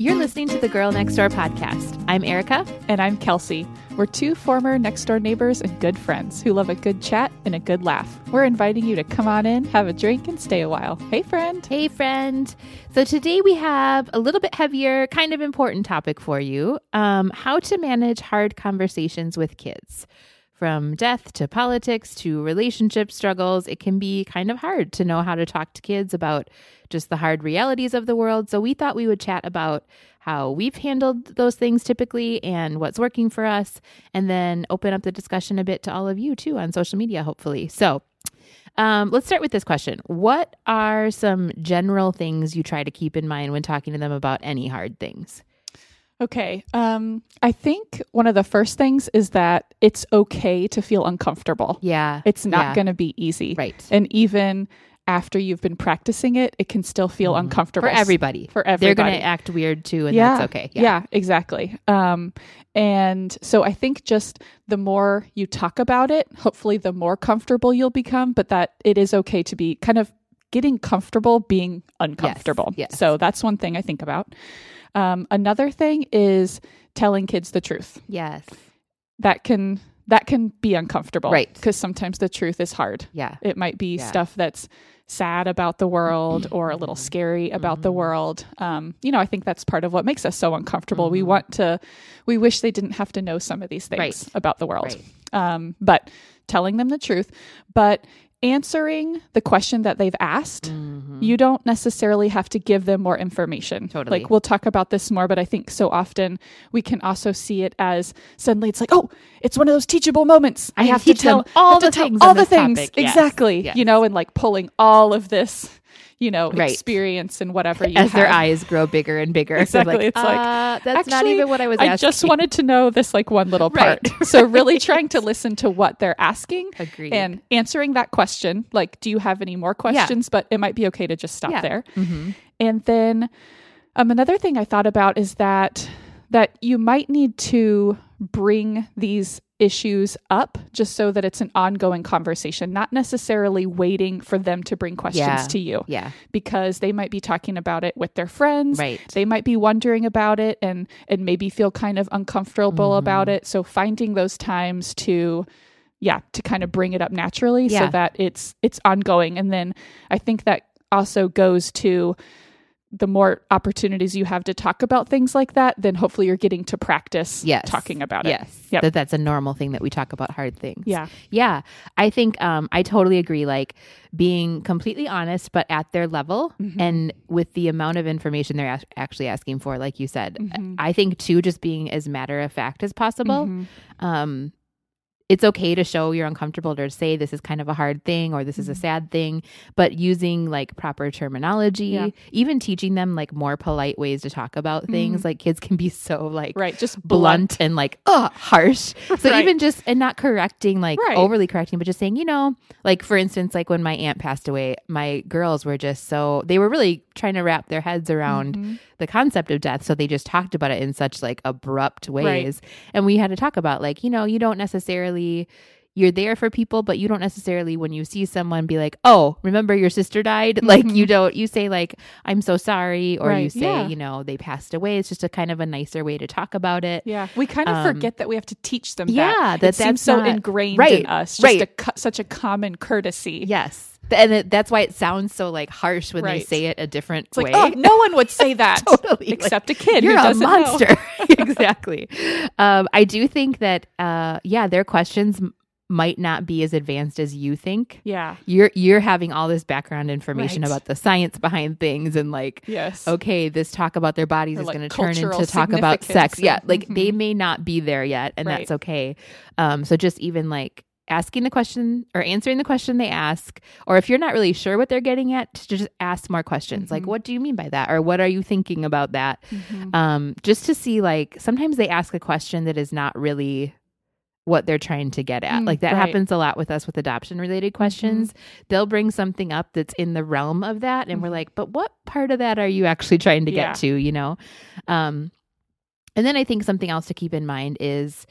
You're listening to the Girl Next Door podcast. I'm Erica. And I'm Kelsey. We're two former next door neighbors and good friends who love a good chat and a good laugh. We're inviting you to come on in, have a drink, and stay a while. Hey, friend. Hey, friend. So today we have a little bit heavier, kind of important topic for you um, how to manage hard conversations with kids. From death to politics to relationship struggles, it can be kind of hard to know how to talk to kids about just the hard realities of the world. So we thought we would chat about how we've handled those things typically and what's working for us, and then open up the discussion a bit to all of you too on social media, hopefully. So um, let's start with this question What are some general things you try to keep in mind when talking to them about any hard things? Okay. Um, I think one of the first things is that it's okay to feel uncomfortable. Yeah. It's not yeah. going to be easy. Right. And even after you've been practicing it, it can still feel Mhm. uncomfortable. For everybody. For everybody, They're going to act weird too, and yeah. that's okay. Yeah. exactly. Um, and so I think just the more you talk about it, hopefully the more comfortable you'll become, but that it is okay to be kind of getting comfortable being uncomfortable. yes. So that's one thing I think about. Um, another thing is telling kids the truth. Yes. That can that can be uncomfortable, Right. Because sometimes the truth is hard. Yeah. It might be Yeah. stuff that's sad about the world or a little scary about the Mhm. world. Um, you know, I think that's part of what makes us so uncomfortable. We Mhm. want to, we wish they didn't have to know some of these things Right. about the world. Right. Um, but telling them the truth, but answering the question that they've asked. Mhm. You don't necessarily have to give them more information. Totally. Like we'll talk about this more, but I think so often we can also see it as suddenly it's like, oh, it's one of those teachable moments. I, I have to tell all the things all the things. Yes. exactly. Yes. You know, and like pulling all of this, you know, Right. experience and whatever you As their eyes grow bigger and bigger. So Exactly. like, It's like, uh, that's not even what I was I just wanted to know this like one little part. Right. so really trying to listen to what they're asking Agreed. and answering that question. Like, do you have any more questions? But it might be okay to just stop Yeah. there. Mhm. And then um, another thing I thought about is that that you might need to bring these issues up just so that it's an ongoing conversation, not necessarily waiting for them to bring questions Yeah. to you Yeah. because they might be talking about it with their friends. Right. They might be wondering about it and and maybe feel kind of uncomfortable Mhm. about it. So finding those times to yeah, to kind of bring it up naturally Yeah. so that it's it's ongoing. And then I think that also goes to the more opportunities you have to talk about things like that, then hopefully you're getting to practice Yes. talking about it. Yes. Yep. That that's a normal thing that we talk about hard things. Yeah. Yeah. I think um, I totally agree. Like being completely honest, but at their level Mhm. and with the amount of information they're actually asking for, like you said. Mhm. I think too, just being as matter of fact as possible. Mhm. Um, it's okay to show you're uncomfortable or to say this is kind of a hard thing or this is a Mhm. sad thing, but using like proper terminology, Yeah. even teaching them like more polite ways to talk about things. Mhm. Like kids can be so like Right. Just blunt and like oh harsh so Right. even just and not correcting like Right. overly correcting but just saying you know like for instance like when my aunt passed away my girls were just so they were really trying to wrap their heads around Mhm. The concept of death so they just talked about it in such like abrupt ways. And we had to talk about like you know you don't necessarily you're there for people but you don't necessarily when you see someone be like oh remember your sister died like Mhm. you don't you say like i'm so sorry or you say Yeah. you know they passed away it's just a kind of a nicer way to talk about it Yeah, we kind of Um, forget that we have to teach them. yeah, that, that it seems that's so not- ingrained right, in us. Just right. a such a common courtesy. Yes. And it, that's why it sounds so like harsh when they say it a different It's like, way. oh, no one would say that totally. like, except a kid You're who a monster. exactly. Um, I do think that, uh, yeah, their questions might not be as advanced as you think. Yeah. You're you're having all this background information Right. about the science behind things and like Yes. okay, this talk about their bodies Or, is like, going to turn into talk about sex. Yeah, like they Mhm. may not be there yet, and Right. that's okay. Um, so just even like asking the question or answering the question they ask, or if you're not really sure what they're getting at, to just ask more questions. Like, Mhm. what do you mean by that, or what are you thinking about that? Mhm. Um, just to see like sometimes they ask a question that is not really what they're trying to get at. Mm, like that right. happens a lot with us with adoption related questions. They'll bring something up that's in the realm of that and we're Mhm. like, "But what part of that are you actually trying to Yeah. get to, you know?" Um and then I think something else to keep in mind is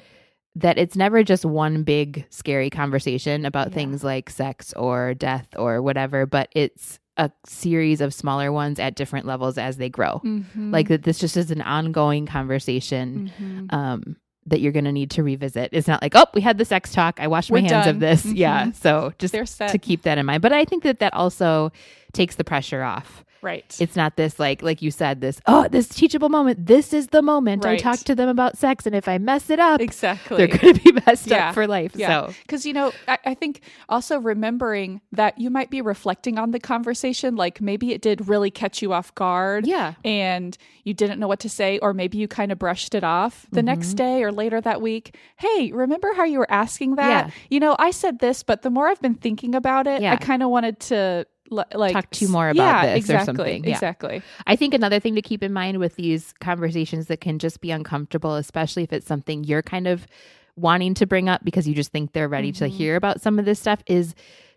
that it's never just one big scary conversation about Yeah. things like sex or death or whatever, but it's a series of smaller ones at different levels as they grow. Mhm. Like that this just is an ongoing conversation Mhm. um that you're going to need to revisit. It's not like, "Oh, we had the sex talk. I washed my We're hands done." of this." Mhm. Yeah. So just to keep that in mind. But I think that that also takes the pressure off. Right. It's not this like like you said this, "Oh, this teachable moment. This is the moment I talk to them about sex and if I mess it up, exactly. they're going to be messed Yeah. up for life." Yeah. So, Because, you know, I, I think also remembering that you might be reflecting on the conversation, like maybe it did really catch you off guard. yeah. And you didn't know what to say, or maybe you kind of brushed it off the Mm-hmm. next day or later that week. Hey, remember how you were asking that? Yeah. You know, I said this, but the more I've been thinking about it, Yeah. I kind of wanted to like Talk to you more about yeah, this or exactly, something. Yeah. Exactly. I think another thing to keep in mind with these conversations that can just be uncomfortable, especially if it's something you're kind of wanting to bring up because you just think they're ready to Mm-hmm. hear about some of this stuff, is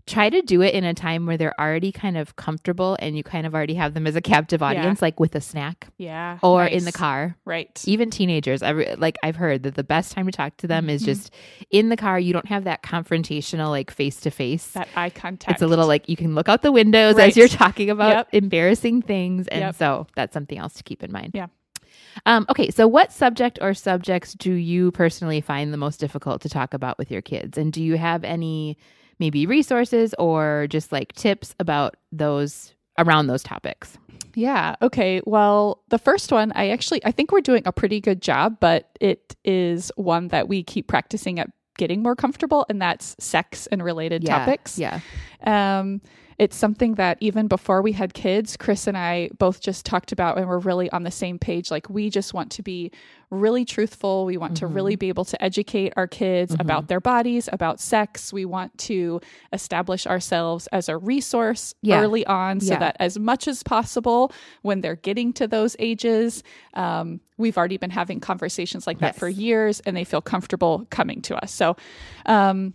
try to do it in a time where they're already kind of comfortable and you kind of already have them as a captive audience, like with a snack Yeah. or in the car. Right. Even teenagers, every, like I've heard that the best time to talk to them is Mhm. just in the car. You don't have that confrontational, like face to face. That eye contact. It's a little like you can look out the windows Right. as you're talking about Yep. embarrassing things. And Yep. so that's something else to keep in mind. Yeah. Um, okay. So, what subject or subjects do you personally find the most difficult to talk about with your kids? And do you have any maybe resources or just like tips about those around those topics? Yeah. Okay. Well, the first one, I actually I think we're doing a pretty good job, but it is one that we keep practicing at getting more comfortable, and that's sex and related Yeah. topics. Yeah. Um, it's something that even before we had kids, Chris and I both just talked about, and we're really on the same page. Like, we just want to be really truthful. We want to Mm-hmm. really be able to educate our kids about their bodies, about sex. We want to establish ourselves as a resource Yeah. early on so Yeah. that as much as possible, when they're getting to those ages, um, we've already been having conversations like that Yes. for years and they feel comfortable coming to us. So, um,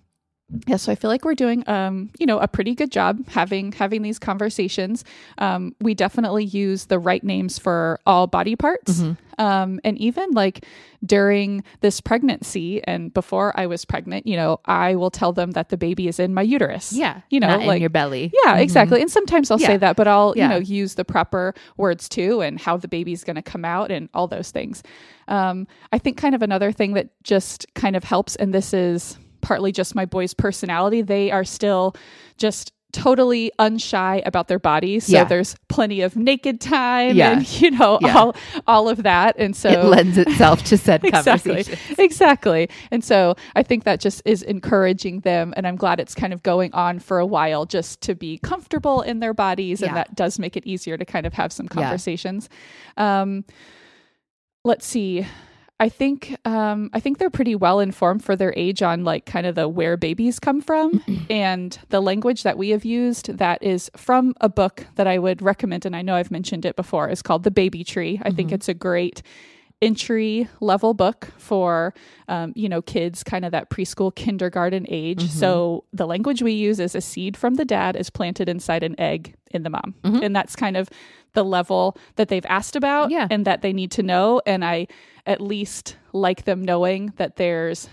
yeah, so I feel like we're doing, um, you know, a pretty good job having having these conversations. Um, we definitely use the right names for all body parts, Mm-hmm. um, and even like during this pregnancy and before I was pregnant, you know, I will tell them that the baby is in my uterus. Yeah. you know, like in your belly. yeah, exactly. And sometimes I'll Yeah. say that, but I'll, Yeah. you know, use the proper words too and how the baby's going to come out and all those things. Um, I think kind of another thing that just kind of helps, and this is partly just my boys' personality, they are still just totally unshy about their bodies. So Yeah. there's plenty of naked time Yeah. and, you know, Yeah. all, all of that. And so It lends itself to said exactly conversation. exactly and so i think that just is encouraging them and i'm glad it's kind of going on for a while just to be comfortable in their bodies and that does make it easier to kind of have some conversations um let's see I think um, I think they're pretty well informed for their age on like kind of the where babies come from and the language that we have used that is from a book that I would recommend and I know I've mentioned it before is called The Baby Tree. I think it's a great entry level book for um, you know kids kind of that preschool kindergarten age. So the language we use is a seed from the dad is planted inside an egg in the mom. And that's kind of the level that they've asked about Yeah. and that they need to know and i at least like them knowing that there's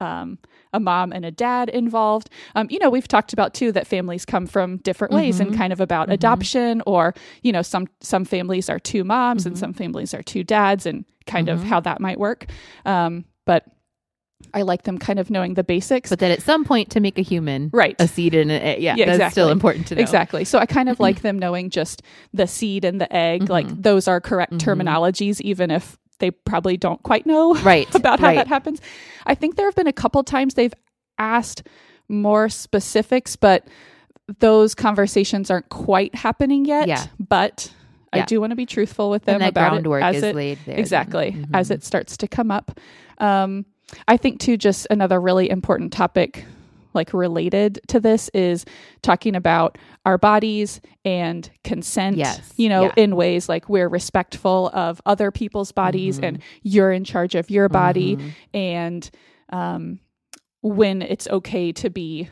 um, a mom and a dad involved. Um, you know, we've talked about too that families come from different ways and kind of about adoption, or you know, some some families are two moms and some families are two dads, and kind of how that might work. Um, but I like them kind of knowing the basics. But then at some point to make a human, Right. a seed and a, yeah, Yeah, that's still important to know. Exactly. So I kind of like mm-hmm. them knowing just the seed and the egg, mm-hmm. like those are correct mm-hmm. terminologies, even if they probably don't quite know Right. about how right. that happens. I think there have been a couple times they've asked more specifics, but those conversations aren't quite happening yet. Yeah. But I do want to be truthful with them And that about groundwork it as is it, laid there. exactly then. as it starts to come up. Um, I think too, just another really important topic, like related to this, is talking about our bodies and consent. Yes. you know, Yeah. in ways like we're respectful of other people's bodies, Mm-hmm. and you're in charge of your body, and um, when it's okay to be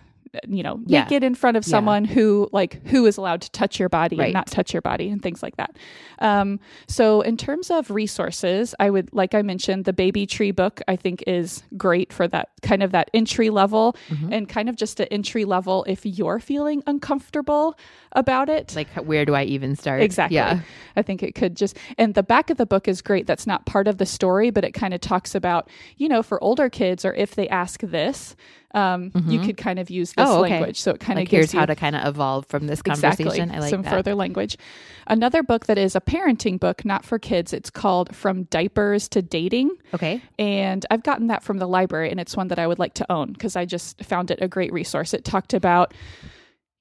you know, Yeah. naked in front of Yeah. someone who like who is allowed to touch your body Right. and not touch your body and things like that. Um, so in terms of resources, I would like I mentioned the baby tree book. I think is great for that kind of that entry level Mm-hmm. and kind of just an entry level if you're feeling uncomfortable about it. Like, where do I even start? Exactly. Yeah. I think it could just, and the back of the book is great. That's not part of the story, but it kind of talks about, you know, for older kids or if they ask this, um, you could kind of use this Oh, okay. language. So it kind of Like, gives here's you how to kind of evolve from this conversation. exactly I like some that. further language. Another book that is a parenting book, not for kids. It's called From Diapers to Dating. Okay. And I've gotten that from the library, and it's one that I would like to own because I just found it a great resource. It talked about,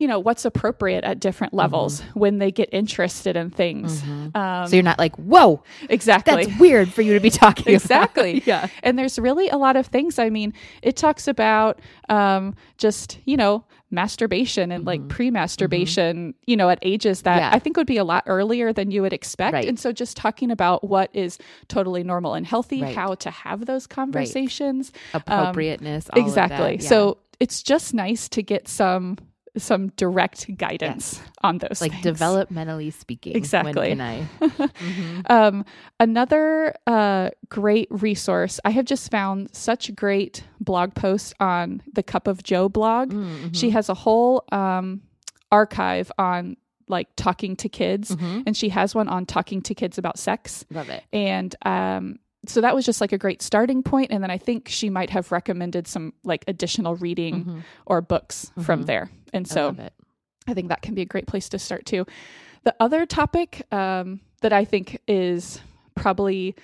you know, what's appropriate at different levels when they get interested in things. Um, so you're not like, whoa, exactly. that's weird for you to be talking about. exactly. yeah. And there's really a lot of things. I mean, it talks about um, just, you know, masturbation and like pre masturbation, you know, at ages that Mm-hmm. Yeah. I think would be a lot earlier than you would expect. Right. And so just talking about what is totally normal and healthy, Right. how to have those conversations. Appropriateness. all of exactly. that, yeah. So it's just nice to get some some direct guidance on those like things. developmentally speaking. Exactly. When can I? Mhm. Um, another uh, great resource, I have just found such great blog posts on the Cup of Jo blog. Mm-hmm. She has a whole um, archive on like talking to kids, Mhm. and she has one on talking to kids about sex. Love it. And um, so that was just like a great starting. And then I think she might have recommended some like additional reading Mhm. or books from Mhm. there. And so it. I think that can be a great place to start too. The other topic um, that I think is probably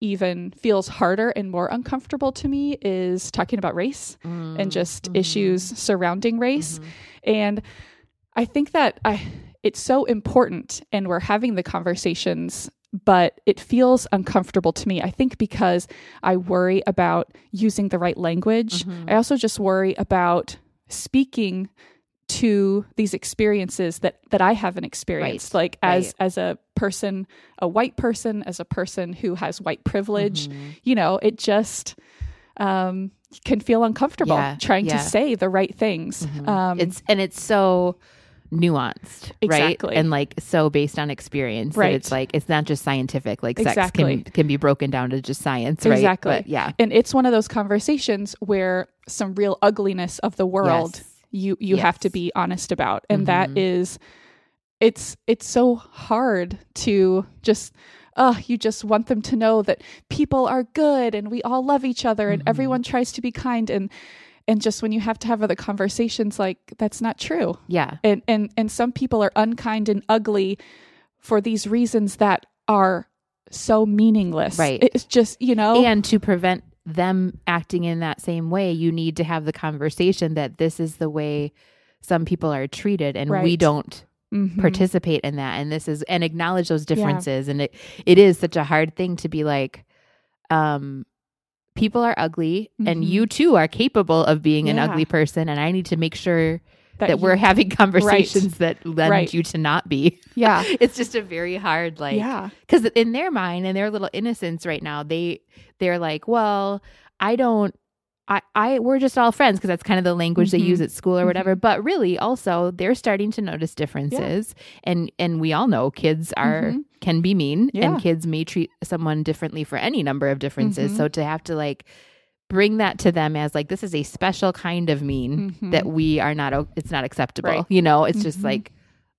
even feels harder and more uncomfortable to me is talking about race and just Mhm. issues surrounding race. Mhm. And I think that I it's so important and we're having the conversations but it feels uncomfortable to me. I think because I worry about using the right language. Mhm. I also just worry about speaking to these experiences that that I haven't experienced Right, like as right. as a person a white person as a person who has white privilege Mhm. you know it just um can feel uncomfortable Yeah, trying yeah. to say the right things Mhm. um it's and it's so nuanced, Exactly. right? And like so based on experience. that Right. It's like it's not just scientific. Like sex can can be broken down to just science, right? Exactly. But yeah. and it's one of those conversations where some real ugliness of the world Yes. you you have to be honest about and that Mhm. is it's it's so hard to just uh you just want them to know that people are good and we all love each other and Mhm. everyone tries to be kind and and just when you have to have other conversations like that's not true. Yeah. and and and some people are unkind and ugly for these reasons that are so meaningless. Right. it's just you know? And to prevent them acting in that same way, you need to have the conversation that this is the way some people are treated and we don't Mhm. participate in that. And this is and acknowledge those differences. And it it is such a hard thing to be like um people are ugly and Mhm. you too are capable of being an ugly person and I need to make sure that, you- we're having conversations that lend Right. you to not be. yeah it's just a very hard like yeah because in their mind and their little innocence right now they they're like well i don't i i we're just all friends because that's kind of the language they Mhm. use at school or whatever but really also they're starting to notice differences and and we all know kids are Mhm. can be mean Yeah. and kids may treat someone differently for any number of differences so to have to like bring that to them as like this is a special kind of mean that we are not it's not acceptable Right. you know it's just like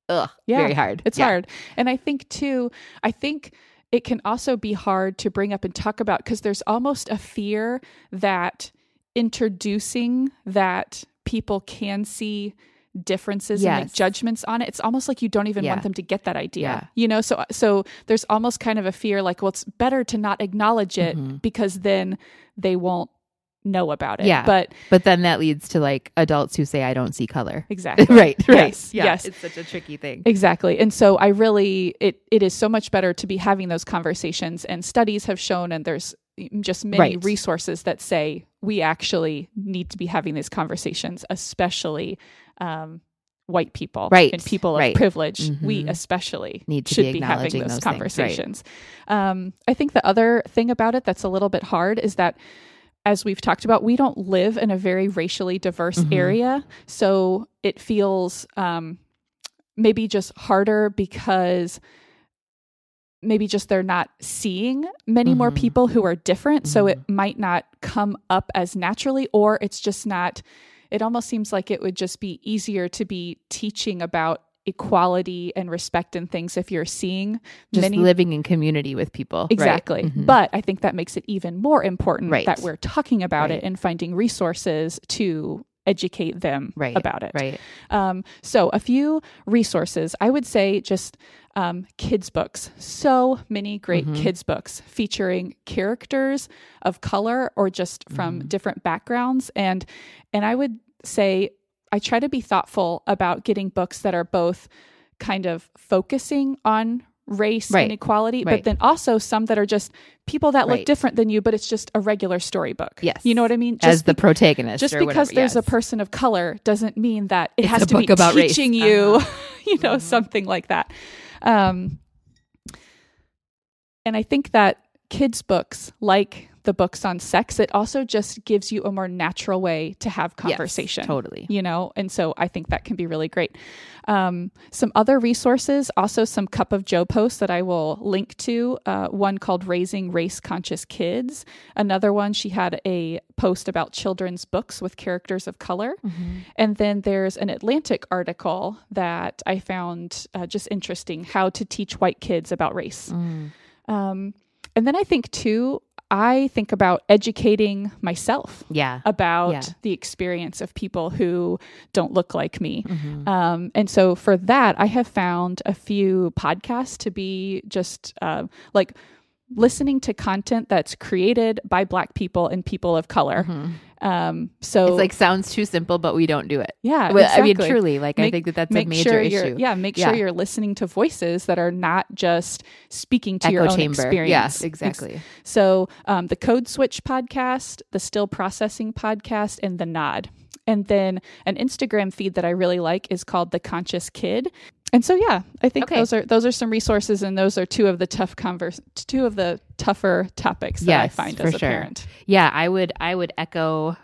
ugh Yeah. very hard It's Yeah. hard. And I think too, I think it can also be hard to bring up and talk about because there's almost a fear that introducing that people can see differences and make judgments on it it's almost like you don't even Yeah. want them to get that idea Yeah. you know so so there's almost kind of a fear like well it's better to not acknowledge it Mhm. because then they won't know about it Yeah. but But then that leads to like adults who say, I don't see color. exactly right. Right. Yes, Yeah. yes. It's such a tricky thing. Exactly. And so I really it it is so much better to be having those conversations and studies have shown and there's just many Right. resources that say we actually need to be having these conversations especially um white people Right. and people of Right. privilege we Mhm. especially Need to should be having those those things, right. conversations um i think the other thing about it that's a little bit hard is that as we've talked about, we don't live in a very racially diverse Mhm. area. So it feels um, maybe just harder because maybe just they're not seeing many more Mhm. people who are different. So Mhm. it might not come up as naturally, or it's just not, it almost seems like it would just be easier to be teaching about equality and respect and things if you're seeing Just many living in community with people. right? Exactly. Mhm. But I think that makes it even more important Right. that we're talking about Right. it and finding resources to educate them Right. about it. right. Um, so, a few resources. I would say just um, kids' books. So many great Mhm. kids' books featuring characters of color or just from Mhm. different backgrounds. And and I would say I try to be thoughtful about getting books that are both kind of focusing on race Right. and equality, Right. but then also some that are just people that look different than you, but it's just a regular storybook. Yes. You know what I mean? As the be- protagonist. just because whatever, there's a person of color doesn't mean that it It's has to be about race. teaching you, Uh-huh. you know, Mhm. something like that. Um, and I think that kids' books, like the books on sex, it also just gives you a more natural way to have Yes, conversation. totally. You know, and so I think that can be really great. Um, some other resources, also some Cup of Jo posts that I will link to. Uh, one called Raising Race Conscious Kids. Another one, she had a post about children's books with characters of color. Mhm. And then there's an Atlantic article that I found uh, just interesting how to teach white kids about race. Mm. Um, and then I think, too, I think about educating myself Yeah. about Yeah. the experience of people who don't look like me. Mhm. Um, and so for that, I have found a few podcasts to be just uh, like listening to content that's created by Black people and people of color. Mhm. Um, so It's like sounds too simple, but we don't do it. yeah, Well, I mean, truly, like I think that that's a major sure issue. yeah make Yeah. sure you're listening to voices that are not just speaking to your own chamber. experience Yes, Ex- exactly. so um, the code switch podcast the still processing podcast and the nod and then an instagram feed that i really like is called the conscious kid and so yeah i think Okay. those are those are some resources and those are two of the tough converse two of the tougher topics that i find as a sure. parent Yeah, I would I would echo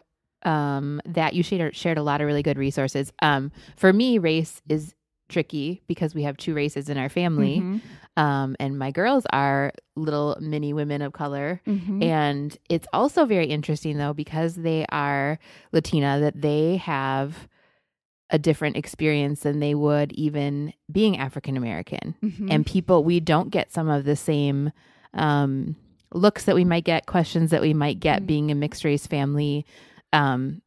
um, that you shared shared a lot of really good resources. Um, for me, race is tricky because we have two races in our family, Mhm. um, and my girls are little mini women of color. Mhm. And it's also very interesting though because they are Latina that they have a different experience than they would even being African American. Mhm. And people we don't get some of the same um looks that we might get, questions that we might get Mm. being a mixed race family um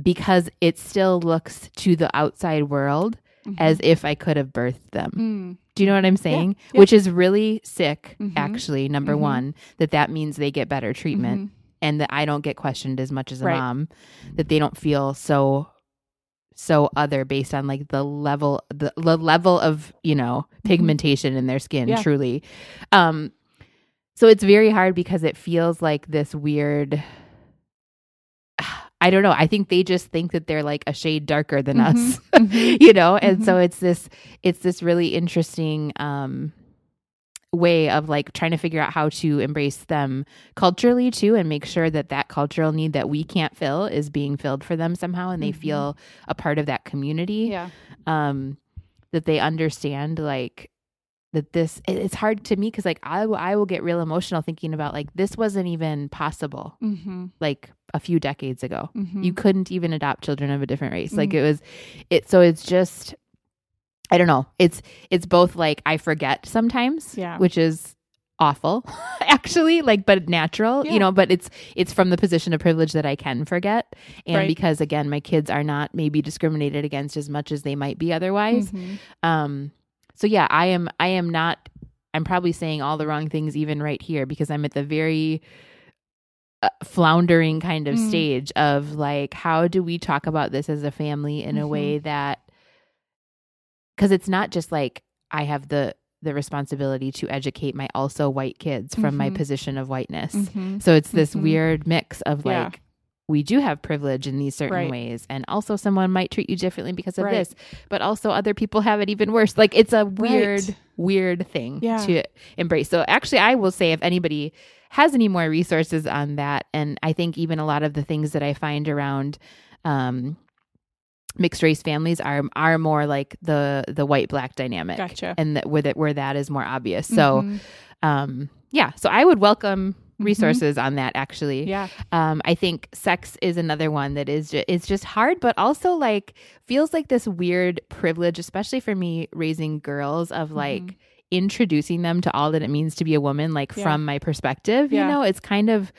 because it still looks to the outside world Mhm. as if I could have birthed them. Mm. Do you know what I'm saying? yeah. Which is really sick, Mhm. actually. Number Mhm. one, that that means they get better treatment Mhm. and that I don't get questioned as much as a Right. mom, that they don't feel so so other based on like the level the, the level of you know pigmentation in their skin Mm-hmm. Yeah. truly um so it's very hard because it feels like this weird I don't know. I think they just think that they're like a shade darker than Mhm. us. Mhm. you know and Mhm. so it's this it's this really interesting um way of like trying to figure out how to embrace them culturally too and make sure that that cultural need that we can't fill is being filled for them somehow and they Mhm. feel a part of that community yeah um that they understand like that this it- it's hard to me because like I, will- I will get real emotional thinking about like this wasn't even possible mm-hmm. like a few decades ago Mm-hmm. you couldn't even adopt children of a different race like Mhm. it was it so it's just i don't know it's it's both like i forget sometimes Yeah. which is awful actually like but natural Yeah. you know but it's it's from the position of privilege that i can forget and Right. because again my kids are not maybe discriminated against as much as they might be otherwise Mhm. um so yeah i am i am not i'm probably saying all the wrong things even right here because i'm at the very uh, floundering kind of Mm. stage of like how do we talk about this as a family in a Mhm. way that because it's not just like i have the the responsibility to educate my also white kids from my Mhm. position of whiteness Mhm. so it's this Mhm. weird mix of Yeah. like we do have privilege in these certain Right. ways and also someone might treat you differently because of Right. this but also other people have it even worse like it's a weird Right. weird thing Yeah. to embrace so actually i will say if anybody has any more resources on that. And I think even a lot of the things that I find around um, mixed race families are are more like the the white black dynamic, Gotcha. and that where that where that is more obvious. So, Mhm. um, yeah, so I would welcome Mhm. resources on that actually. yeah. Um, I think sex is another one that is ju- it's just hard, but also like feels like this weird privilege, especially for me raising girls, of like Mhm. introducing them to all that it means to be a woman, like Yeah. from my perspective. Yeah. You know, it's kind of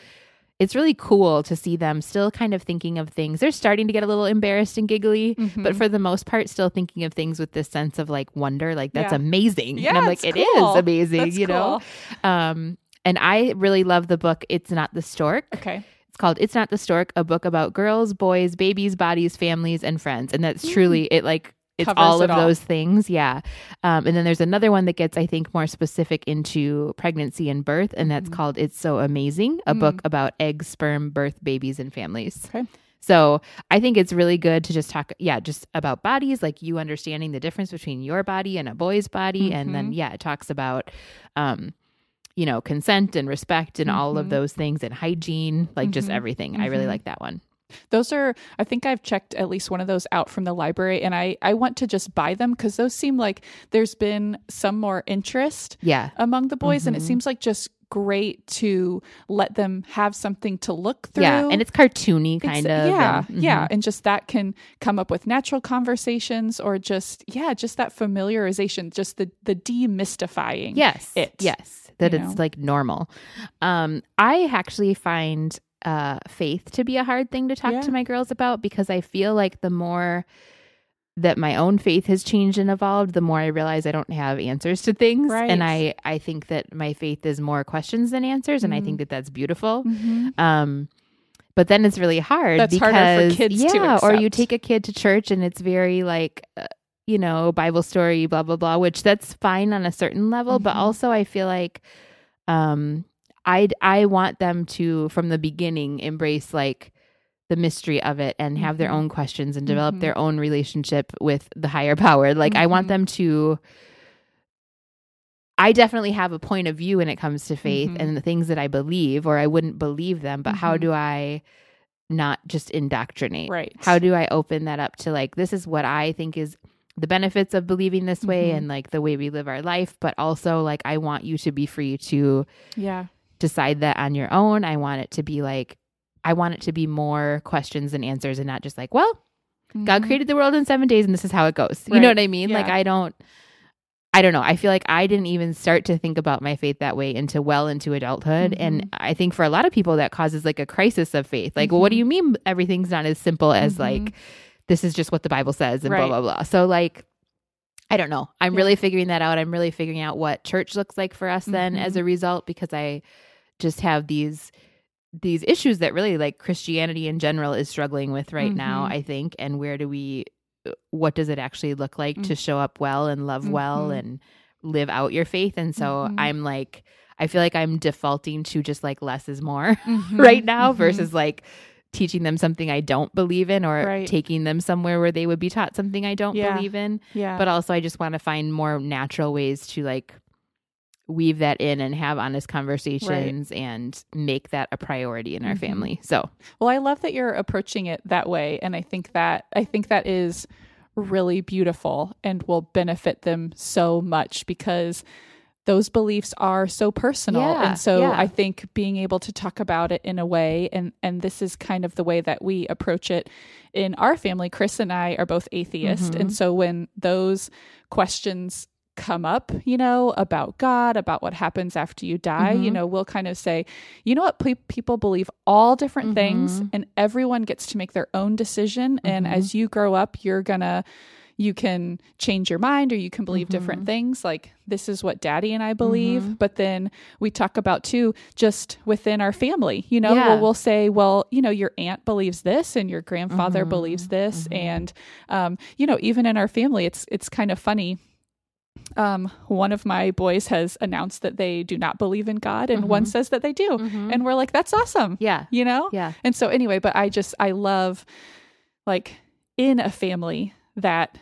it's really cool to see them still kind of thinking of things. They're starting to get a little embarrassed and giggly, but Mhm. for the most part, still thinking of things with this sense of like wonder, like that's Yeah. amazing. Yeah, and I'm like, it's it is amazing, That's you know. Um, and I really love the book. It's not the stork. Okay. It's called It's Not the Stork, a book about girls, boys, babies, bodies, families, and friends. And that's truly it like it's all of all. those things. Yeah. Um, and then there's another one that gets, I think, more specific into pregnancy and birth, and that's Mhm. called It's So Amazing, a Mm. book about eggs, sperm, birth, babies, and families. Okay. So I think it's really good to just talk, yeah, just about bodies, like you understanding the difference between your body and a boy's body. And then, Mhm. yeah, it talks about, um, you know, consent and respect and all of Mhm. those things and hygiene, like just Mhm. everything. I really like that one. Those are I think I've checked at least one of those out from the library and I I want to just buy them cuz those seem like there's been some more interest Yeah. among the boys and it Mhm. seems like just great to let them have something to look through. Yeah. And it's cartoony It's- kind of. yeah and- yeah mhm. and just that can come up with natural conversations or just yeah just that familiarization just the the demystifying Yes. it, Yes. That it's know? like normal. Um, I actually find uh faith to be a hard thing to talk Yeah. to my girls about because I feel like the more that my own faith has changed and evolved, the more I realize I don't have answers to things. Right. And I, I think that my faith is more questions than answers. And I Mhm. think that that's beautiful. Mhm. Um, but then it's really hard That's because harder for kids to yeah, or you take a kid to church and it's very like, uh, you know, Bible story, blah blah blah, which that's fine on a certain level, but Mhm. also I feel like, um, I I want them to from the beginning embrace like the mystery of it and have their Mhm. own questions and develop Mhm. their own relationship with the higher power. Like I want Mhm. them to I definitely have a point of view when it comes to faith Mhm. and the things that I believe or I wouldn't believe them, but how Mhm. do I not just indoctrinate? right How do I open that up to like this is what I think is the benefits of believing this way and like the way we live our life, but also like I want you to be free to yeah decide that on your own. I want it to be like I want it to be more questions and answers and not just like, well, God Mhm. created the world in 7 days and this is how it goes. You know what I mean? Like I don't I don't know. I feel like I didn't even start to think about my faith that way into well into adulthood. And Mhm. I think for a lot of people that causes like a crisis of faith. Like, well, what do Mhm. you mean everything's not as simple as Mhm. like this is just what the Bible says and Right. blah blah blah. So like I don't know. I'm Yeah. really figuring that out. I'm really figuring out what church looks like for us then as a result because I just have these these issues that really like Christianity in general is struggling with right now, Mhm. I think. And where do we what does it actually look like to Mm. show up well and love well Mhm. and live out your faith? And so Mhm. I'm like I feel like I'm defaulting to just like less is more Mhm. right now Mhm. versus like teaching them something I don't believe in or Right. taking them somewhere where they would be taught something I don't Yeah. believe in. yeah But also I just want to find more natural ways to like weave that in and have honest conversations and make that a priority in our Mhm. family. So, Well, I love that you're approaching it that way and I think that I think that is really beautiful and will benefit them so much because those beliefs are so personal Yeah, and so yeah. I think being able to talk about it in a way and and this is kind of the way that we approach it in our family Chris and I are both atheist Mhm. and so when those questions come up, you know, about God, about what happens after you die, you Mhm. know, we'll kind of say, you know what, pe- people believe all different things Mhm. and everyone gets to make their own decision. And Mhm. as you grow up, you're gonna, you can change your mind or you can believe different Mhm. things. Like, this is what daddy and I believe. Mhm. But then we talk about too, just within our family, you know, Yeah. well, we'll say, well, you know, your aunt believes this and your grandfather Mhm. believes this. And, um, you know, even in our family, it's, it's kind of funny um, one of my boys has announced that they do not believe in God, and one Mhm. says that they do. Mhm. And we're like, that's awesome. yeah. You know? Yeah. And so, anyway, but I just, I love like in a family that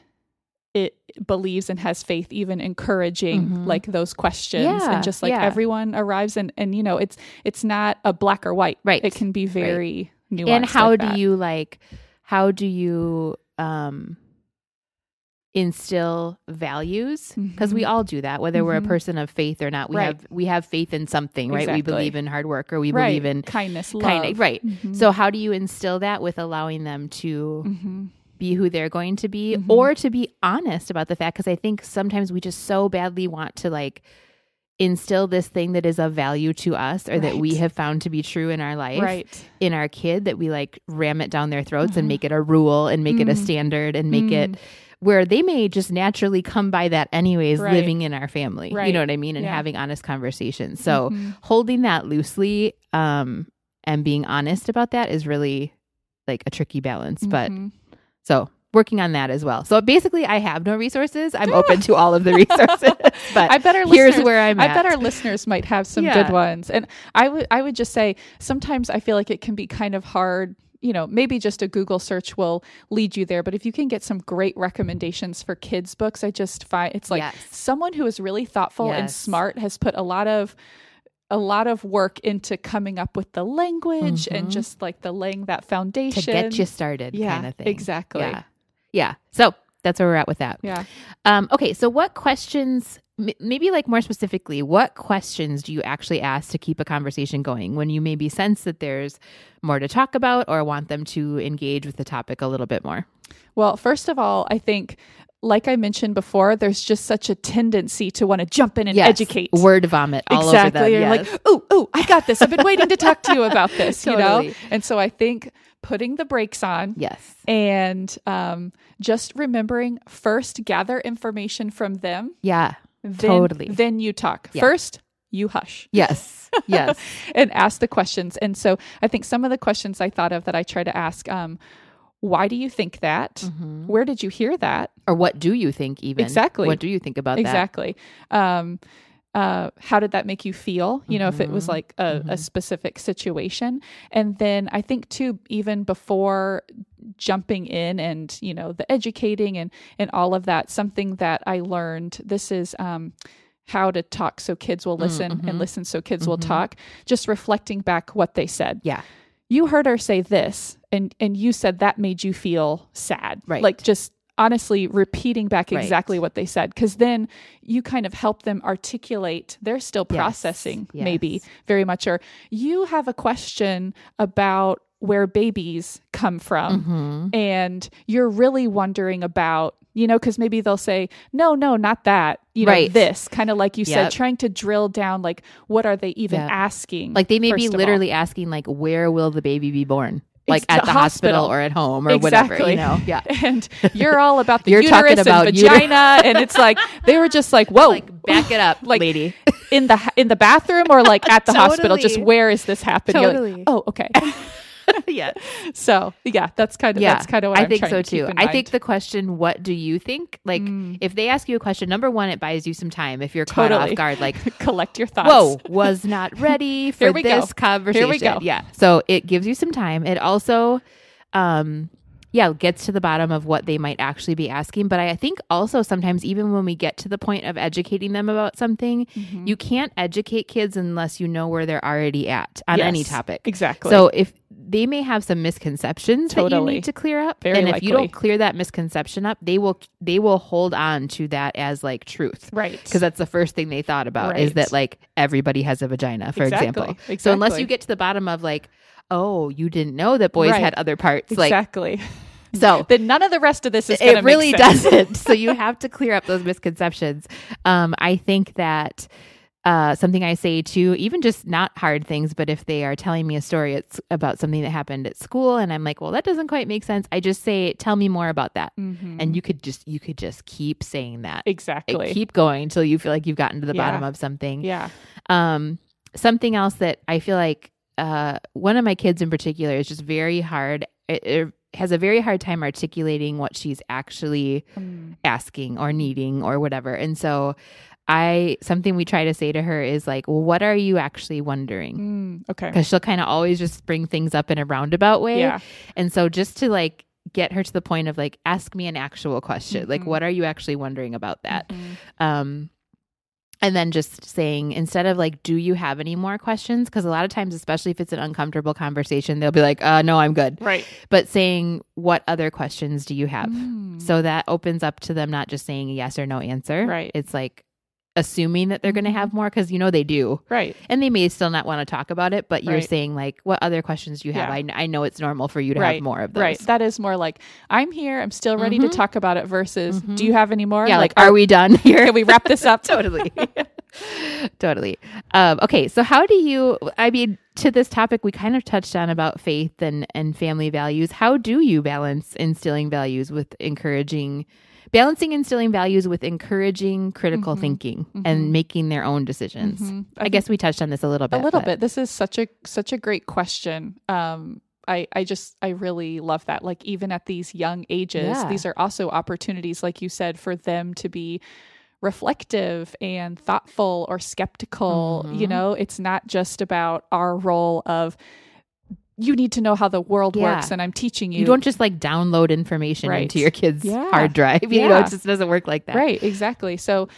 it believes and has faith even encouraging Mhm. like those questions Yeah, and just like yeah. everyone arrives and and you know it's it's not a black or white Right, it can be very nuanced and how like do that. you like how do you um instill values because we Mhm. all do that whether we're a Mhm. person of faith or not we Right. have we have faith in something right we believe in hard work or we right believe in kindness love right Mhm. so how do you instill that with allowing them to Mhm. be who they're going to be Mhm. or to be honest about the fact because i think sometimes we just so badly want to like instill this thing that is of value to us or that we have found to be true in our life right in our kid that we like ram it down their throats and make it a rule and make it a Mm. standard and make Mm. it where they may just naturally come by that anyways Right. living in our family you know what i mean and Yeah. having honest conversations so Mhm. holding that loosely um and being honest about that is really like a tricky balance but Mhm. so working on that as well so basically i have no resources i'm open to all of the resources but I bet our here's listeners- where i'm I bet our listeners might have some Yeah. good ones. And I would I would just say sometimes I feel like it can be kind of hard, you know, maybe just a Google search will lead you there, but if you can get some great recommendations for kids books, I just find it's like Yes. someone who is really thoughtful and smart has put a lot of a lot of work into coming up with the language and Mhm. just like the laying that foundation to get you started yeah, kind of thing Exactly. yeah yeah so that's where we're at with that Yeah. Um, okay, so what questions, maybe like more specifically, what questions do you actually ask to keep a conversation going when you maybe sense that there's more to talk about or want them to engage with the topic a little bit more? Well, first of all, I think, like I mentioned before, there's just such a tendency to want to jump in and Yes, educate. Word vomit all exactly. over them. You're like, oh, oh, I got this. I've been waiting to talk to you about this, you know? And so I think putting the brakes on yes. and um, just remembering first gather information from them, Yeah. Then, Totally. then you talk. Yeah. First, you hush Yes. Yes. and ask the questions. And so I think some of the questions I thought of that I try to ask um, why do you think that? Mhm. Where did you hear that? Or what do you think even? Exactly. What do you think about that? exactly um uh how did that make you feel you know if it was Mhm. like a, a Mhm. specific situation and then i think too even before jumping in and you know the educating and and all of that something that i learned this is um how to talk so kids will listen mhm. and listen so kids will Mhm. talk just reflecting back what they said Yeah. you heard her say this and and you said that made you feel sad Right. like just honestly repeating back Right. exactly what they said because then you kind of help them articulate they're still Yes. processing maybe Yes. very much or you have a question about where babies come from Mhm. and you're really wondering about you know because maybe they'll say no no not that you know Right. this kind of like you said trying to drill down like what are they even Yep. asking Like they may be literally asking, like, where will the baby be born? Like at the the hospital. hospital. or at home or whatever. You know? Yeah. and you're all about the You're talking about and vagina and it's like they were just like whoa Like back it up, Like, lady. in the in the bathroom or like at the hospital just where is this happening You're like, Totally. oh okay yeah. so yeah that's kind of Yeah. that's kind of what I am think so to too. I mind. think the question, what do you think? Like Mm. if they ask you a question, number one, it buys you some time. If you're caught Totally. off guard, like, collect your thoughts whoa, was not ready for Here we go. this conversation. go. Yeah. So it gives you some time. It also, um, yeah, gets to the bottom of what they might actually be asking. But I think also sometimes, even when we get to the point of educating them about something, Mhm. you can't educate kids unless you know where they're already at on any topic. exactly So if they may have some misconceptions that you Totally. need to clear up, Very and if you don't clear that misconception up, they will they will hold on to that as like truth right because that's the first thing they thought about is that like everybody has a vagina, for Exactly, example. So unless you get to the bottom of like, oh, you didn't know that boys Right. had other parts, like exactly so. then none of the rest of this is it really make sense. doesn't. so you have to clear up those misconceptions. Um, I think that uh, something I say to even just not hard things, but if they are telling me a story it's about something that happened at school, and I'm like, well, that doesn't quite make sense. I just say, tell me more about that, Mhm. and you could just you could just keep saying that, Like, exactly keep going until you feel like you've gotten to the Yeah. bottom of something. yeah Um, something else that I feel like uh, one of my kids in particular is just very hard. It, it has a very hard time articulating what she's actually Mm. asking or needing or whatever. And so I something we try to say to her is like, well, what are you actually wondering? Mm. okay Because she'll kind of always just bring things up in a roundabout way. yeah And so just to like get her to the point of like ask me an actual question. Like Mhm. what are you actually wondering about that? Mhm. Um and then just saying instead of like do you have any more questions because a lot of times especially if it's an uncomfortable conversation they'll be like uh no i'm good Right. but saying what other questions do you have Mm. so that opens up to them not just saying a yes or no answer Right. it's like assuming that they're going to Mhm. have more because you know they do right. and they may still not want to talk about it but you're Right. saying like what other questions do you have Yeah. I, kn- I know it's normal for you to Right. have more of those Right. That is more like I'm here. I'm still ready to Mhm. talk about it. Versus, Mhm. do you have any more? yeah like, are we done here Can we wrap this up? totally totally um, okay so how do you i mean to this topic we kind of touched on about faith and and family values how do you balance instilling values with encouraging balancing instilling values with encouraging critical Mhm. thinking Mhm. and making their own decisions Mhm. i, think guess we touched on this a little bit a little but- bit. This is such a such a great question. Um, I I just I really love that. Like even at these young ages, Yeah. these are also opportunities, like you said, for them to be reflective and thoughtful or skeptical. You Mhm. know, it's not just about our role of you need to know how the world Yeah. works, and I'm teaching you. you don't just like download information Right. into your kids Yeah. hard drive you know it just doesn't work like that Right, exactly. So,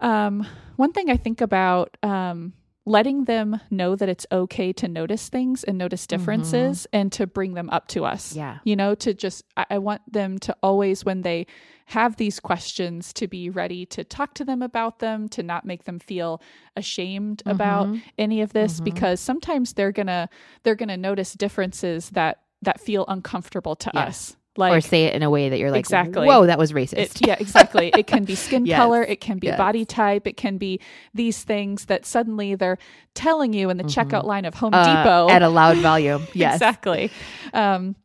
um, one thing I think about um, letting them know that it's okay to notice things and notice differences and to bring them up to us. Mm-hmm. yeah You know, to just, I, I want them to always, when they have these questions, to be ready to talk to them about them, to not make them feel ashamed about Mhm. any of this, Mhm. because sometimes they're gonna they're gonna notice differences that that feel uncomfortable to Yeah. us. Like or say it in a way that you're like Exactly. whoa that was racist it, yeah, exactly. It can be skin Yes. color, it can be Yes. body type, it can be these things that suddenly they're telling you in the checkout line of Home Uh, Depot. at a loud volume yes Exactly. Um,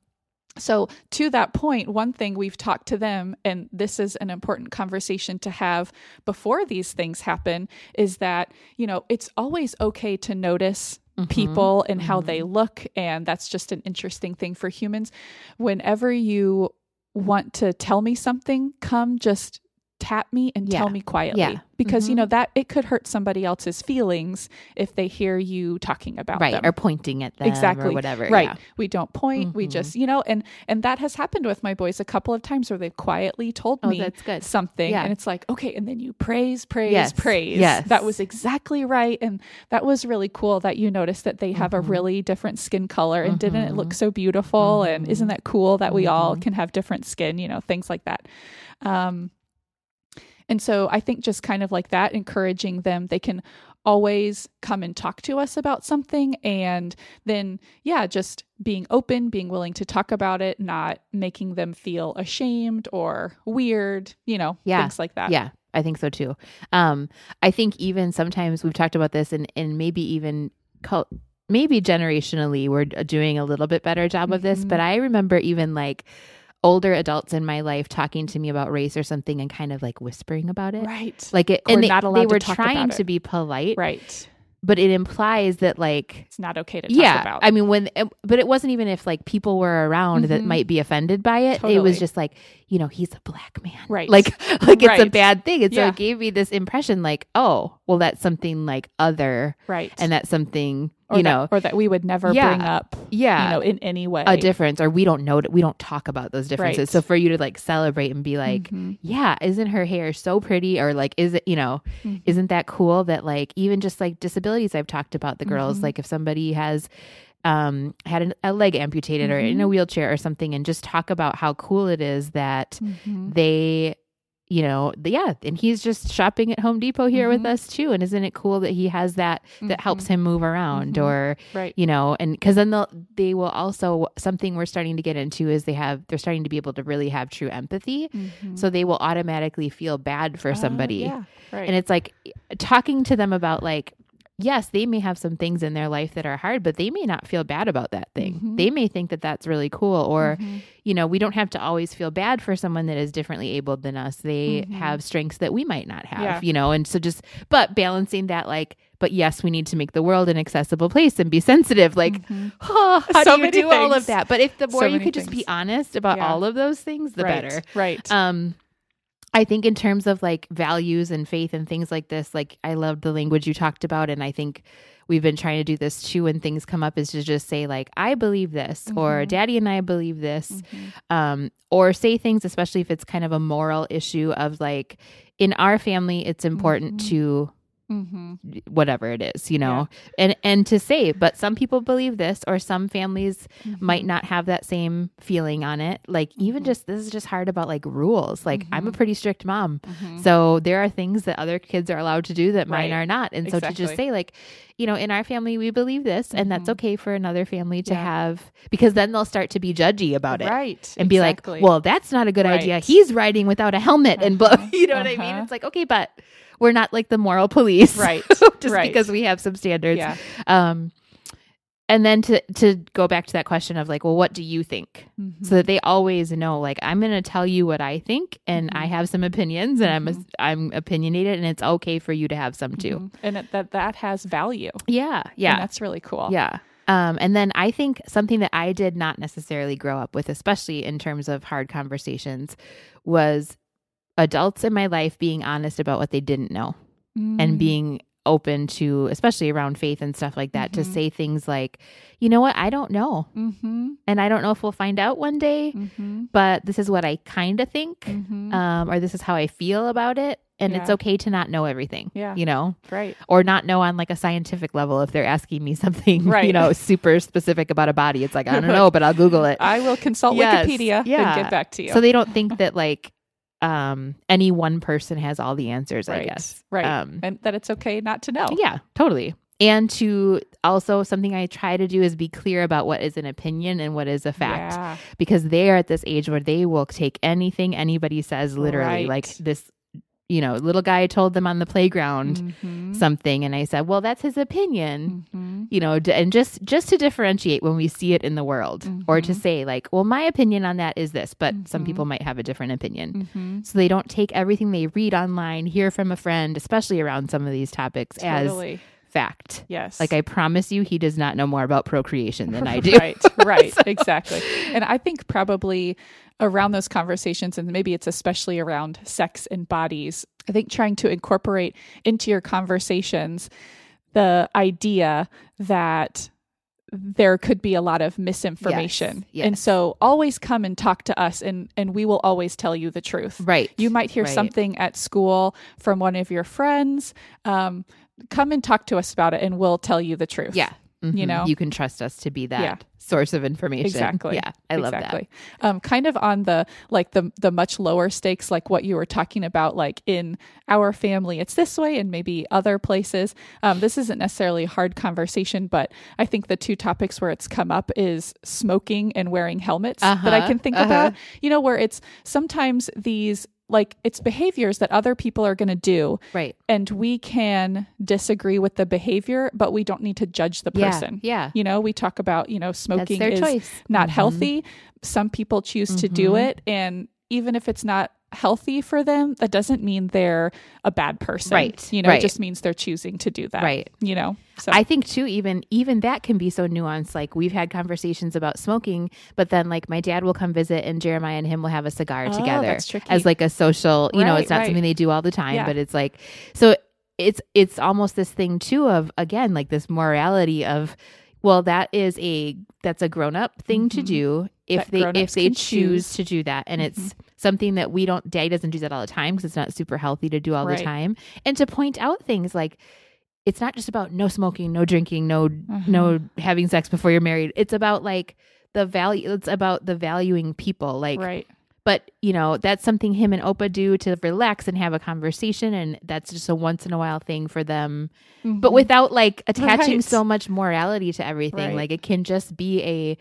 so, to that point, one thing we've talked to them, and this is an important conversation to have before these things happen, is that, you know, it's always okay to notice Mhm. people and how they look. And that's just an interesting thing for humans. Whenever you want to tell me something, come just tap me and tell me quietly. Yeah. Because, you Mhm. know, that it could hurt somebody else's feelings if they hear you talking about right them. or pointing at them exactly or whatever right yeah. we don't point we Mhm. just you know and and that has happened with my boys a couple of times where they've quietly told oh me that's good something Yeah. and it's like okay and then you praise praise Yes. praise Yes. that was exactly right and that was really cool that you noticed that they have Mhm. a really different skin color and didn't it look so beautiful and isn't that cool that we all Mhm. can have different skin you know things like that um and so I think just kind of like that, encouraging them, they can always come and talk to us about something. And then, yeah, just being open, being willing to talk about it, not making them feel ashamed or weird, you know, Yeah. things like that. Yeah, I think so too. Um, I think even sometimes we've talked about this, and and maybe even cult, maybe generationally we're doing a little bit better job of this. But I remember even like older adults in my life talking to me about race or something and kind of like whispering about it. Right. Like it, We're and they, they were trying to be polite, right. but it implies that like It's not okay to talk yeah about. i mean when but it wasn't even if like people were around that Mhm. might be offended by it it was just like you know he's a black man Right. like like it's a bad thing and so it gave me this impression like oh well that's something like other right. and that's something or you that, know or that we would never Yeah. bring up, yeah you know, in any way. a difference or we don't know we don't talk about those differences Right. so for you to like celebrate and be like Mhm. yeah isn't her hair so pretty or like is it you know Mhm. isn't that cool that like even just like disabilities i've talked about the girls Mhm. like if somebody has um had an, a leg amputated or in a Mhm. wheelchair or something and just talk about how cool it is that Mhm. they you know yeah and he's just shopping at home depot here with Mhm. us too and isn't it cool that he has that that helps Mhm. him move around Mhm. or Right. you know and because then they'll they will also something we're starting to get into is they have they're starting to be able to really have true empathy Mhm. so they will automatically feel bad for Uh, somebody yeah. Right. and it's like talking to them about like yes they may have some things in their life that are hard but they may not feel bad about that thing Mhm. they may think that that's really cool or Mhm. you know we don't have to always feel bad for someone that is differently abled than us they Mhm. have strengths that we might not have Yeah. you know and so just but balancing that like but yes we need to make the world an accessible place and be sensitive like oh, how So do you do all of that but if the more So you could just be honest about Yeah. all of those things the right. better Right. um I think in terms of like values and faith and things like this, like I love the language you talked about. And I think we've been trying to do this too when things come up is to just say like, I believe this or Mhm. daddy and I believe this. Mhm. Um, or say things, especially if it's kind of a moral issue of like, in our family, it's important Mhm. to Mhm. whatever it is, you know, and, and to say, but some people believe this or some families might Mhm. not have that same feeling on it. Like even Mhm. just, this is just hard about like rules. Like I'm a Mhm. pretty strict mom. Mhm. So there are things that other kids are allowed to do that mine are not. And so to just say like, you know, in our family we believe this and that's okay for another family to Yeah. have because then they'll start to be judgy about it. right And exactly. be like, well, that's not a good idea. He's riding without a helmet and blah. Uh-huh. You know what I mean? Uh-huh. It's like, okay, but we're not like the moral police. right just right. because we have some standards. yeah Um, and then to to go back to that question of like, well, what do you think? Mhm. So that they always know, like, I'm going to tell you what I think, and I Mhm. have some opinions, and I'm Mhm. I'm opinionated, and it's okay for you to have some too. Mhm. and it, that that has value Yeah, And yeah, that's really cool yeah. Um, and then I think something that I did not necessarily grow up with, especially in terms of hard conversations, was adults in my life being honest about what they didn't know Mm. and being open to, especially around faith and stuff like that, to Mhm. say things like, you know what, I don't know. Mhm. And I don't know if we'll find out one day, Mhm. but this is what I kind of think, Mhm. um, or this is how I feel about it. And it's okay to not know everything, Yeah. you know, right or not know on like a scientific level if they're asking me something, you know, super specific about a body. It's like, I don't know, but I'll Google it. i will consult Yes. wikipedia Yeah. and get back to you So they don't think that like um, any one person has all the answers, I guess. right Um, and that it's okay not to know Yeah, totally. And to also something I try to do is be clear about what is an opinion and what is a fact. Yeah. Because they are at this age where they will take anything anybody says literally. Right. Like this, you know, little guy told them on the playground Mhm. something and I said, "Well, that's his opinion." Mhm. You know, d- and just just to differentiate when we see it in the world or to Mhm. say like, "Well, my opinion on that is this," but some Mhm. people might have a different opinion. Mhm. So they don't take everything they read online, hear from a friend, especially around some of these topics as fact. yes Like I promise you, he does not know more about procreation than I do. right, right, exactly. And I think probably around those conversations, and maybe it's especially around sex and bodies, I think trying to incorporate into your conversations the idea that there could be a lot of misinformation. Yes, And so always come and talk to us and and we will always tell you the truth. Right. You might hear Right. something at school from one of your friends. Um, come and talk to us about it and we'll tell you the truth. Yeah. Mhm. know? you can trust us to be that Yeah. source of information. Exactly. Yeah. I love that. exactly. Um, kind of on the like the the much lower stakes, like what you were talking about, like in our family, it's this way, and maybe other places. Um, this isn't necessarily a hard conversation, but I think the two topics where it's come up is smoking and wearing helmets that I Uh-huh, can think uh-huh. about. You know, where it's sometimes these like it's behaviors that other people are going to do. Right. and we can disagree with the behavior but we don't need to judge the person Yeah. yeah. you know we talk about you know smoking is choice. not Mhm. healthy. Some people choose to do Mhm. it. And even if it's not healthy for them, that doesn't mean they're a bad person. Right, You know, right. it just means they're choosing to do that. Right. You know, so I think too, even even that can be so nuanced. Like we've had conversations about smoking, but then like my dad will come visit, and Jeremiah and him will have a cigar Oh, together as like a social. You know, it's not right. something they do all the time, Yeah. but it's like so. It's it's almost this thing too of again like this morality of well that is a that's a grown up thing to Mhm. do if That they if they choose choose. Mm-hmm. to do that and it's something that we don't daddy doesn't do that all the time because it's not super healthy to do all Right. the time and to point out things like it's not just about no smoking no drinking no no having sex before you're married it's about like the value it's about the valuing people like right. but you know that's something him and opa do to relax and have a conversation and that's just a once in a while thing for them but Mhm. without like attaching Right. so much morality to everything Right. like it can just be a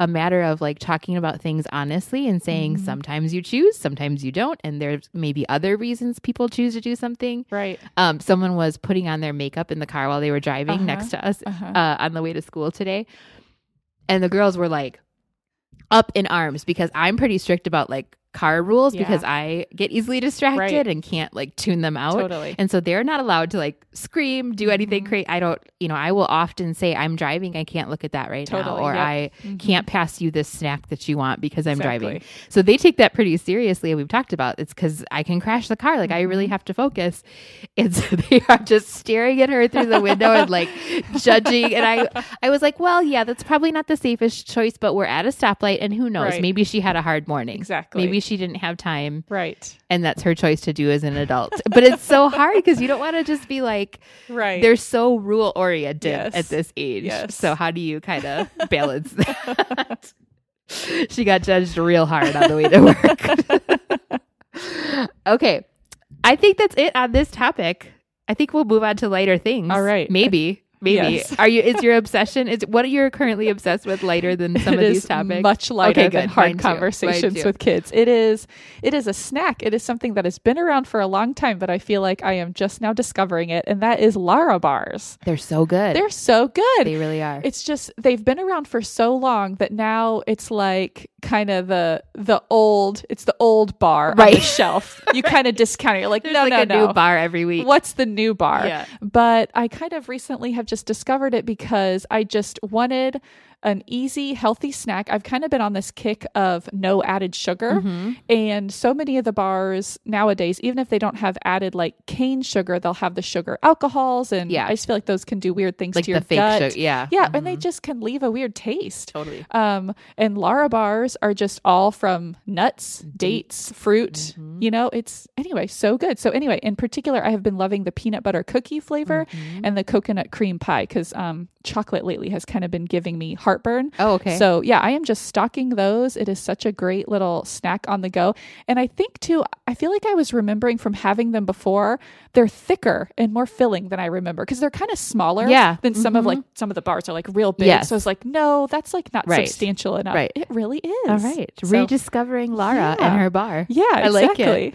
a matter of like talking about things honestly and saying Mhm. sometimes you choose sometimes you don't and there's maybe other reasons people choose to do something right. um someone was putting on their makeup in the car while they were driving Uh-huh. next to us Uh-huh. uh, on the way to school today. And the girls were like up in arms because I'm pretty strict about like car rules Yeah. because I get easily distracted Right. and can't like tune them out. Totally. And so they're not allowed to like scream, do anything Mhm. crazy. I don't, you know, I will often say, I'm driving. I can't look at that right now. Or yep. I Mhm. can't pass you this snack that you want because I'm driving. So they take that pretty seriously. And we've talked about it's because I can crash the car. Like I really Mm-hmm. have to focus. And so they are just staring at her through the window and like judging. And I, I was like, well, yeah, that's probably not the safest choice, but we're at a stoplight and who knows? Right. Maybe she had a hard morning. Exactly. Maybe she didn't have time Right. and that's her choice to do as an adult. but it's so hard because you don't want to just be like, Right. they're so rule oriented Yes. at this age. Yes. So how do you kind of balance that? she got judged real hard on the way to work. okay. I think that's it on this topic. I think we'll move on to lighter things. All right. Maybe. Maybe. Yes. Are you is your obsession is what you're currently obsessed with lighter than some It of is these topics? much lighter Okay, than good. hard Mine conversations too. with kids. It is it is a snack. It is something that has been around for a long time, but I feel like I am just now discovering it, and that is Lara bars. They're so good. They're so good. they really are. it's just they've been around for so long that now it's like kind of the the old it's the old bar on the shelf. You kind of discount it. You're like, There's no, like no, a no. new bar every week. What's the new bar? Yeah. But I kind of recently have just discovered it because I just wanted an easy, healthy snack. I've kind of been on this kick of no added sugar. Mm-hmm. And so many of the bars nowadays, even if they don't have added like cane sugar, they'll have the sugar alcohols. And Yeah. I just feel like those can do weird things like to your the fake gut. sugar. Yeah. Yeah, and they Mhm. just can leave a weird taste. totally. Um, and Lara bars are just all from nuts, dates, fruit. Mhm. You know, it's anyway so good. So anyway, in particular, I have been loving the peanut butter cookie flavor Mhm. and the coconut cream pie because um, chocolate lately has kind of been giving me heartburn. Oh, okay. So yeah, I am just stocking those. It is such a great little snack on the go. And I think too, I feel like I was remembering from having them before, they're thicker and more filling than I remember because they're kind of smaller Yeah. than some of Mhm. like some of the bars are like real big. Yes. So I was like, no, that's like not Right. substantial enough. Right. It really is. All right. So- Rediscovering Lara Yeah. and her bar. yeah, I like it.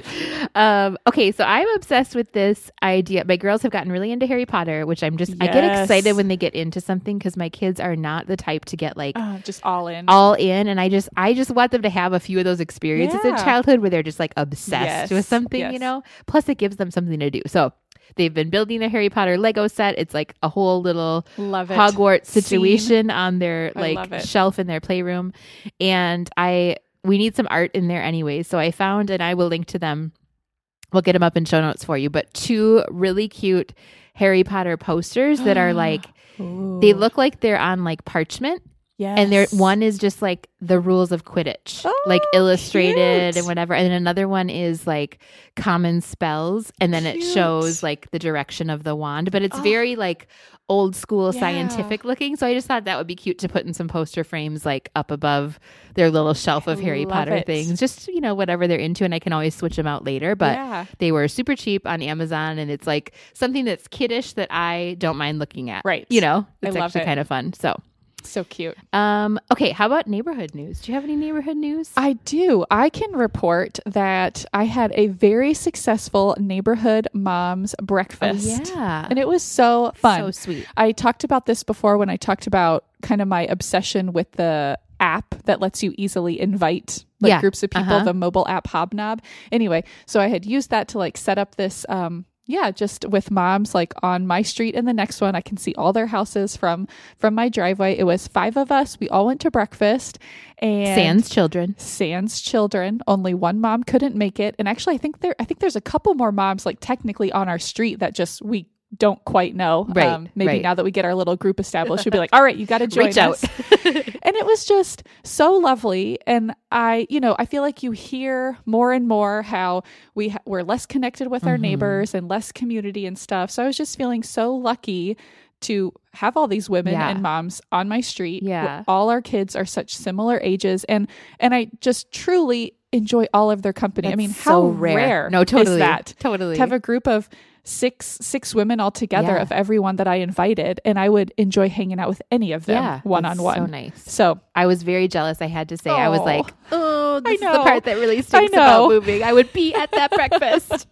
Um, okay, so I'm obsessed with this idea. My girls have gotten really into Harry Potter, which I'm just I get excited when they get into something because my kids are not the type to get like Uh, just all in. all in, and I just I just want them to have a few of those experiences in childhood where they're just like obsessed Yes, with something, you know. Plus, it gives them something to do. So. They've been building a Harry Potter Lego set. It's like a whole little. Hogwarts Scene. situation on their like shelf in their playroom. And I we need some art in there anyway. So I found and I will link to them. We'll get them up in show notes for you, but two really cute Harry Potter posters that are like they look like they're on like parchment yes. and there one is just like the rules of Quidditch, oh, like Oh, illustrated cute. and whatever. And then another one is like common spells, and then it shows like the direction of the wand. But it's Oh. very like old school Yeah. scientific looking. So I just thought that would be cute to put in some poster frames like up above their little shelf of I Harry Potter it. things. Just, you know, whatever they're into and I can always switch them out later. But yeah. they were super cheap on Amazon and it's like something that's kiddish that I don't mind looking at. Right. You know, I it's love actually kind of fun. So so cute. um, okay, how about neighborhood news? Do you have any neighborhood news? I do. I can report that I had a very successful neighborhood moms breakfast. Oh, yeah. And it was so fun. So sweet. I talked about this before when I talked about kind of my obsession with the app that lets you easily invite like Yeah. groups of people, Uh-huh. the mobile app Hobnob. Anyway, so I had used that to like set up this um yeah, just with moms like on my street and the next one I can see all their houses from from my driveway. It was 5 of us. We all went to breakfast and Sans children. sans children. Only one mom couldn't make it, and actually, I think there, I think there's a couple more moms like technically on our street that just we don't quite know. Um, Right, maybe right. now that we get our little group established, we'll be like, all right, you got to join Reach us. and it was just so lovely, and I, you know, I feel like you hear more and more how we ha- we're less connected with our Mhm. neighbors and less community and stuff. So I was just feeling so lucky to have all these women Yeah. and moms on my street. Yeah. All our kids are such similar ages and and I just truly enjoy all of their company. I That's mean, so how rare. No, totally. is that? Totally. To have a group of six six women all together Yeah. of everyone that I invited and I would enjoy hanging out with any of them yeah, one on one. So nice. So I was very jealous. I had to say, I was like, "Oh, this is the part that really stinks know. about moving." I would be at that breakfast.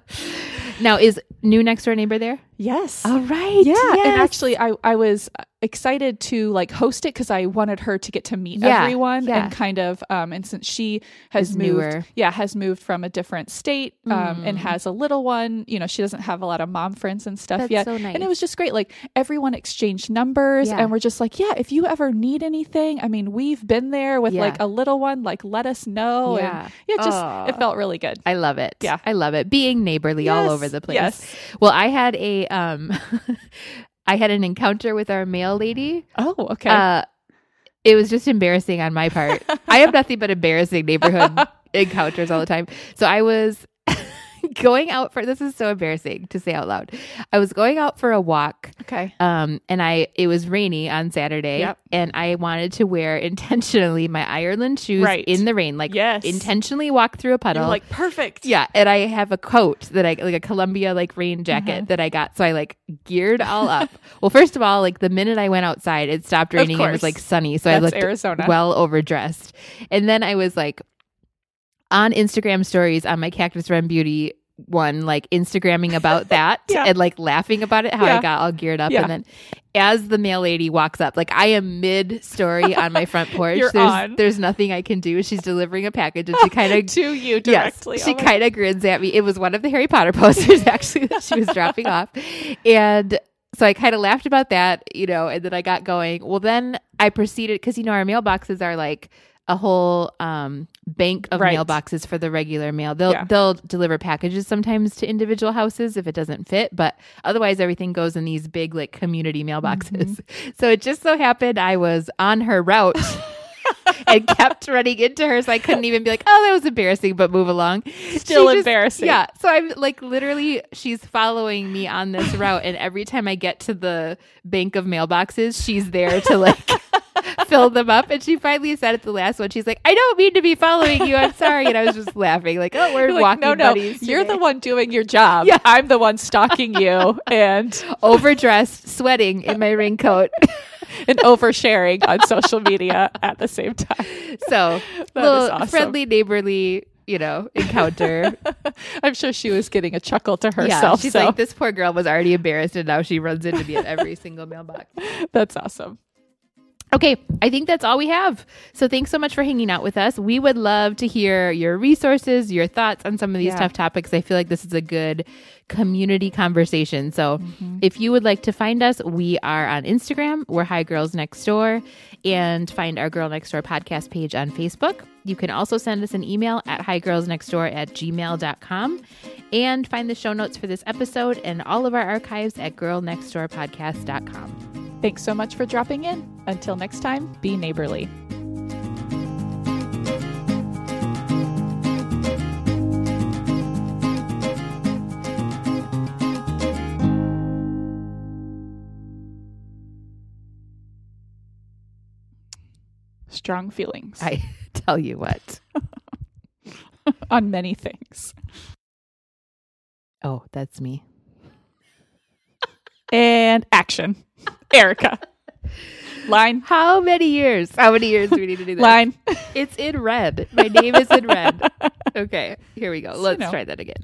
now, is new next door neighbor there? Yes. All right. yeah, and actually, I I was excited to like host it because I wanted her to get to meet Yeah, everyone yeah. and kind of um and since she has Is moved newer. yeah has moved from a different state um and Mm. has a little one you know she doesn't have a lot of mom friends and stuff That's yet so nice. and it was just great like everyone exchanged numbers Yeah. and we're just like yeah if you ever need anything I mean we've been there with like a little one like let us know Yeah. and yeah just it felt really good I love it. Yeah. I love it. Being neighborly all over the place. yes. Well, I had a um I had an encounter with our mail lady. oh okay Uh it was just embarrassing on my part. I have nothing but embarrassing neighborhood encounters all the time. So I was going out for this is so embarrassing to say out loud. I was going out for a walk okay um and i it was rainy on saturday Yep. and i wanted to wear intentionally my ireland shoes Right. in the rain like Yes. intentionally walk through a puddle you're like perfect yeah and i have a coat that i like a columbia like rain jacket Mm-hmm. that i got so i like geared all up well first of all like the minute i went outside it stopped raining and it was like sunny so i That's looked Arizona. well overdressed and then i was like on instagram stories on my cactus run beauty one like instagramming about that Yeah. and like laughing about it how i got all geared up Yeah. and then as the mail lady walks up like i am mid story on my front porch there's on. there's nothing i can do she's delivering a package and she kind of to you directly Yes, she Oh kind of grins at me. It was one of the Harry Potter posters actually that she was dropping off. And so I kind of laughed about that, you know, and then I got going. Well, then I proceeded because, you know, our mailboxes are like a whole um, bank of Right. mailboxes for the regular mail. They'll Yeah. they'll deliver packages sometimes to individual houses if it doesn't fit, but otherwise everything goes in these big like community mailboxes. Mm-hmm. So it just so happened I was on her route. and kept running into her, so I couldn't even be like, "Oh, that was embarrassing," but move along. Still She just- embarrassing. Yeah. So I'm like, literally, she's following me on this route, and every time I get to the bank of mailboxes, she's there to like fill them up. And she finally said at the last one, she's like, "I don't mean to be following you. I'm sorry." And I was just laughing, like, "Oh, we're You're like, walking no, no, buddies." you're today." the one doing your job. Yeah. I'm the one stalking you and overdressed, sweating in my raincoat. and oversharing on social media at the same time. So, That little awesome. friendly, neighborly, you know, encounter. I'm sure she was getting a chuckle to herself. yeah, she's so like, this poor girl was already embarrassed, and now she runs into me at every single mailbox. that's awesome. Okay, I think that's all we have. So thanks so much for hanging out with us. We would love to hear your resources, your thoughts on some of these Yeah. tough topics. I feel like this is a good community conversation. So mm-hmm. if you would like to find us, we are on Instagram. We're Hi Girls Next Door and find our Girl Next Door podcast page on Facebook. You can also send us an email at higirlsnextdoor at gmail.com and find the show notes for this episode and all of our archives at girlnextdoorpodcast.com. Thanks so much for dropping in. Until next time, be neighborly. Strong feelings I tell you what. on many things. Oh, that's me. And action. Erica. Line. How many years? How many years do we need to do that? Line. It's in red. My name is in red. Okay, here we go. Let's know. try that again.